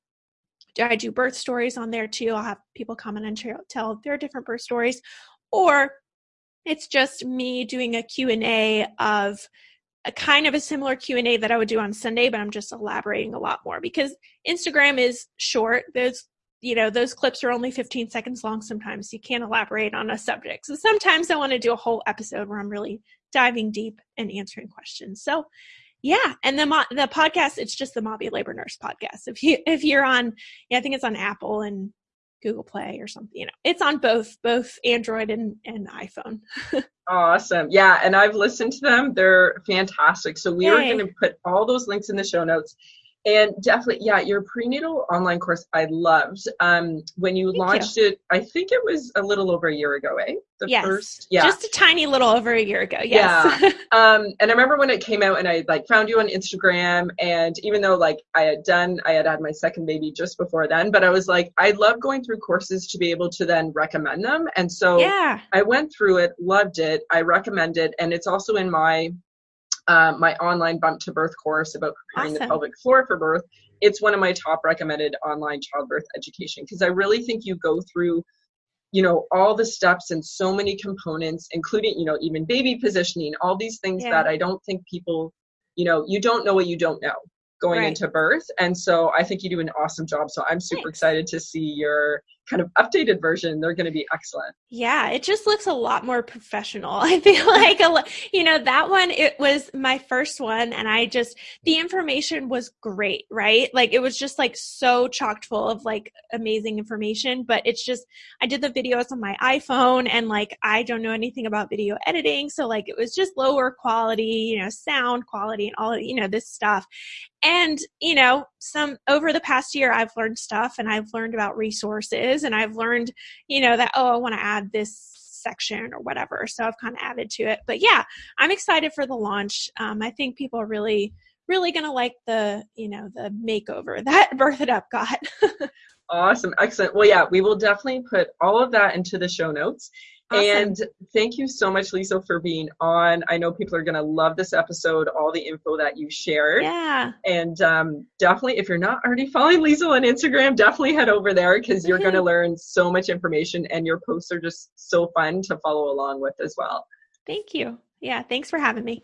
I do birth stories on there too. I'll have people come in and tell their different birth stories, or it's just me doing a Q&A of a kind of a similar q&a that i would do on sunday but i'm just elaborating a lot more because instagram is short there's you know those clips are only 15 seconds long sometimes you can't elaborate on a subject so sometimes i want to do a whole episode where i'm really diving deep and answering questions so yeah and the the podcast it's just the mommy labor nurse podcast if you if you're on yeah, i think it's on apple and Google Play or something. You know, it's on both both Android and and iPhone. awesome, yeah, and I've listened to them. They're fantastic. So we Yay. are going to put all those links in the show notes. And definitely, yeah, your prenatal online course I loved. Um, when you Thank launched you. it, I think it was a little over a year ago, eh? The yes. first, yeah, just a tiny little over a year ago. Yes. Yeah. um, and I remember when it came out, and I like found you on Instagram, and even though like I had done, I had had my second baby just before then, but I was like, I love going through courses to be able to then recommend them, and so yeah, I went through it, loved it, I recommend it, and it's also in my uh, my online bump to birth course about preparing Awesome. the pelvic floor for birth. It's one of my top recommended online childbirth education because I really think you go through you know all the steps and so many components including you know even baby positioning all these things Yeah. that i don't think people you know you don't know what you don't know going Right. into birth and so i think you do an awesome job so i'm super Thanks. excited to see your kind of updated version they're going to be excellent Yeah, it just looks a lot more professional. I feel like a you know that one it was my first one and I just the information was great, right? Like it was just like so chocked full of like amazing information, but it's just I did the videos on my iPhone and like I don't know anything about video editing, so like it was just lower quality, you know, sound quality and all you know this stuff. And, you know, some over the past year I've learned stuff and I've learned about resources and I've learned you know, that, oh, I want to add this section or whatever. So I've kind of added to it. But yeah, I'm excited for the launch. Um, I think people are really, really going to like the, you know, the makeover that Birth It Up got. awesome excellent well yeah we will definitely put all of that into the show notes Awesome. and thank you so much lisa for being on i know people are going to love this episode all the info that you shared yeah. And um, definitely, if you're not already following Lisa on Instagram, definitely head over there because you're going to learn so much information and your posts are just so fun to follow along with as well. Thank you. Yeah. Thanks for having me.